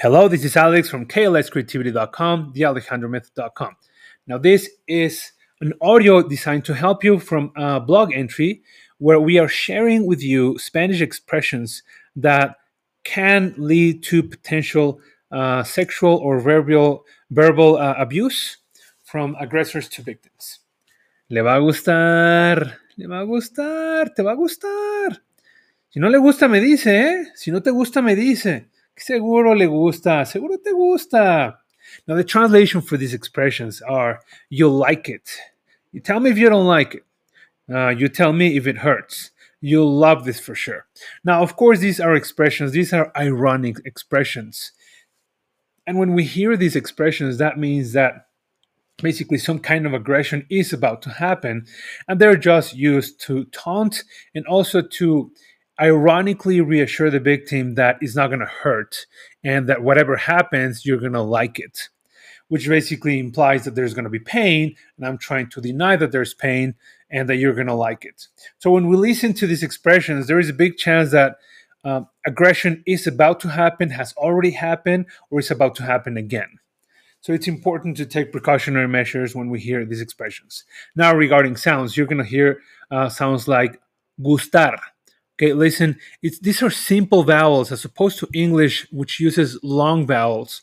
Hello, this is Alex from klscreativity.com, thealejandromethod.com. Now, this is an audio designed to help you from a blog entry where we are sharing with you Spanish expressions that can lead to potential uh, sexual or verbal, verbal uh, abuse from aggressors to victims. Le va a gustar, le va a gustar, te va a gustar. Si no le gusta, me dice, ¿eh? Si no te gusta, me dice. Seguro le gusta. Seguro te gusta. Now, the translation for these expressions are you'll like it. You tell me if you don't like it. Uh, you tell me if it hurts. You'll love this for sure. Now, of course, these are expressions, these are ironic expressions. And when we hear these expressions, that means that basically some kind of aggression is about to happen. And they're just used to taunt and also to ironically reassure the big team that it's not going to hurt and that whatever happens, you're going to like it, which basically implies that there's going to be pain. And I'm trying to deny that there's pain and that you're going to like it. So when we listen to these expressions, there is a big chance that um, aggression is about to happen, has already happened, or is about to happen again. So it's important to take precautionary measures when we hear these expressions. Now, regarding sounds, you're going to hear uh, sounds like gustar, Okay, listen, it's, these are simple vowels as opposed to English, which uses long vowels.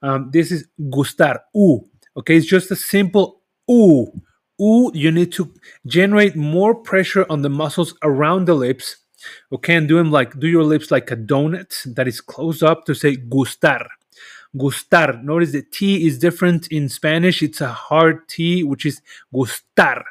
Um, this is gustar, u. Okay, it's just a simple u. U, you need to generate more pressure on the muscles around the lips. Okay, and do them like do your lips like a donut that is closed up to say gustar. Gustar. Notice the T is different in Spanish. It's a hard T, which is gustar.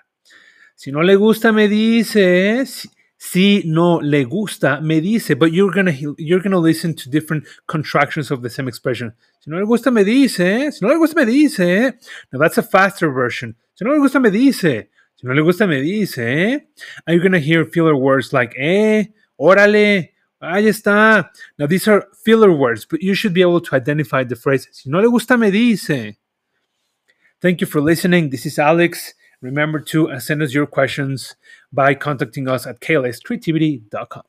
Si no le gusta, me dice. Si no le gusta, me dice, but you're gonna you're gonna listen to different contractions of the same expression. Si no le gusta, me dice. Si no le gusta, me dice. Now that's a faster version. Si no le gusta, me dice. Si no le gusta, me dice. And you're gonna hear filler words like eh, órale, ahí está. Now these are filler words, but you should be able to identify the phrase. Si no le gusta, me dice. Thank you for listening. This is Alex. Remember to send us your questions by contacting us at klscreativity.com.